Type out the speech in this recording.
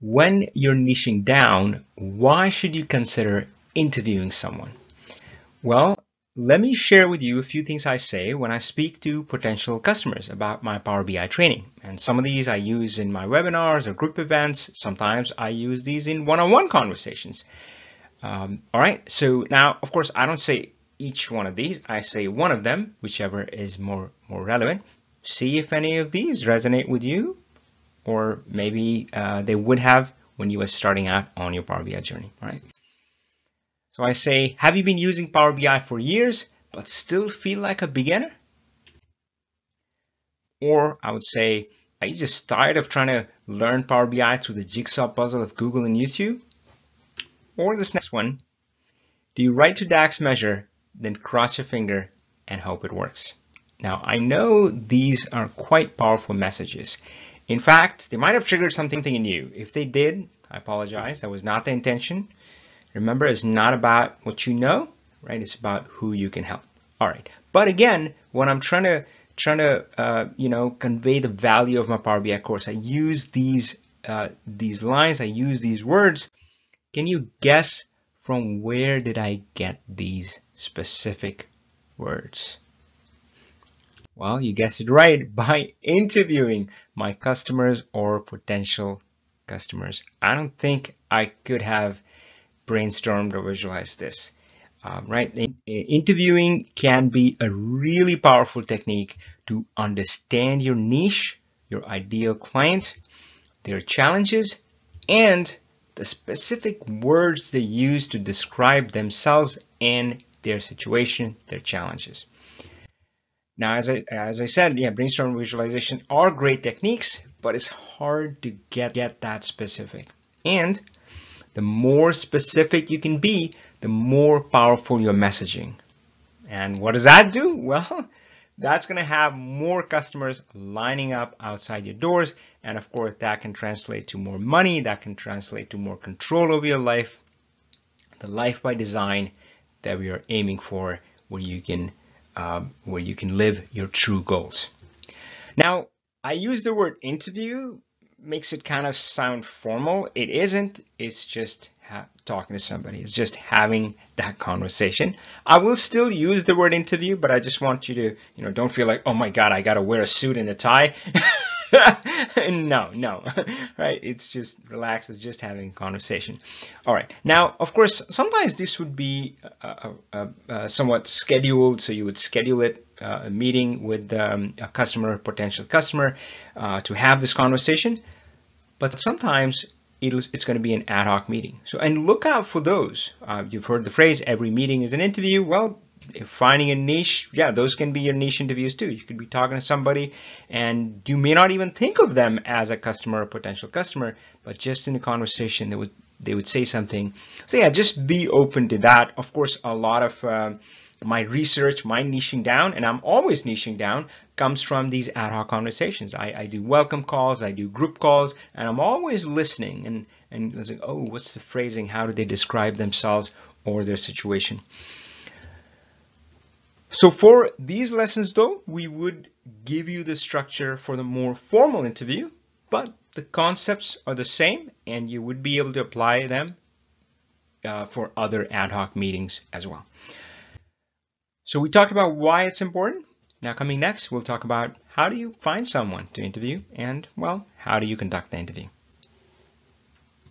when you're niching down, why should you consider interviewing someone? Well, let me share with you a few things I say when I speak to potential customers about my Power BI training. And some of these I use in my webinars or group events. Sometimes I use these in one-on-one conversations. Um, all right, so now, of course, I don't say each one of these. I say one of them, whichever is more, more relevant. See if any of these resonate with you or maybe uh, they would have when you were starting out on your Power BI journey, right? So I say, have you been using Power BI for years, but still feel like a beginner? Or I would say, are you just tired of trying to learn Power BI through the jigsaw puzzle of Google and YouTube? Or this next one, do you write to DAX measure, then cross your finger and hope it works? Now, I know these are quite powerful messages in fact, they might have triggered something in you. If they did, I apologize. That was not the intention. Remember, it's not about what you know, right? It's about who you can help. All right. But again, when I'm trying to trying to uh, you know convey the value of my Power BI course, I use these uh, these lines. I use these words. Can you guess from where did I get these specific words? Well, you guessed it right by interviewing my customers or potential customers. I don't think I could have brainstormed or visualized this. Uh, right? In, interviewing can be a really powerful technique to understand your niche, your ideal client, their challenges, and the specific words they use to describe themselves and their situation, their challenges. Now, as I, as I said, yeah, brainstorm visualization are great techniques, but it's hard to get, get that specific. And the more specific you can be, the more powerful your messaging. And what does that do? Well, that's going to have more customers lining up outside your doors. And of course, that can translate to more money. That can translate to more control over your life. The life by design that we are aiming for, where you can um, where you can live your true goals. Now, I use the word interview, makes it kind of sound formal. It isn't, it's just talking to somebody, it's just having that conversation. I will still use the word interview, but I just want you to, you know, don't feel like, oh my God, I got to wear a suit and a tie. no, no, right? It's just relax. It's just having a conversation. All right. Now, of course, sometimes this would be uh, uh, uh, somewhat scheduled. So you would schedule it, uh, a meeting with um, a customer, potential customer, uh, to have this conversation. But sometimes it's going to be an ad hoc meeting. So, and look out for those. Uh, you've heard the phrase, every meeting is an interview. Well, finding a niche, yeah, those can be your niche interviews too. You could be talking to somebody and you may not even think of them as a customer or potential customer, but just in a conversation, they would they would say something. So yeah, just be open to that. Of course, a lot of uh, my research, my niching down, and I'm always niching down, comes from these ad hoc conversations. I, I do welcome calls, I do group calls, and I'm always listening and and like, oh, what's the phrasing? How do they describe themselves or their situation? So for these lessons though, we would give you the structure for the more formal interview, but the concepts are the same and you would be able to apply them uh, for other ad hoc meetings as well. So we talked about why it's important. Now coming next, we'll talk about how do you find someone to interview and well, how do you conduct the interview.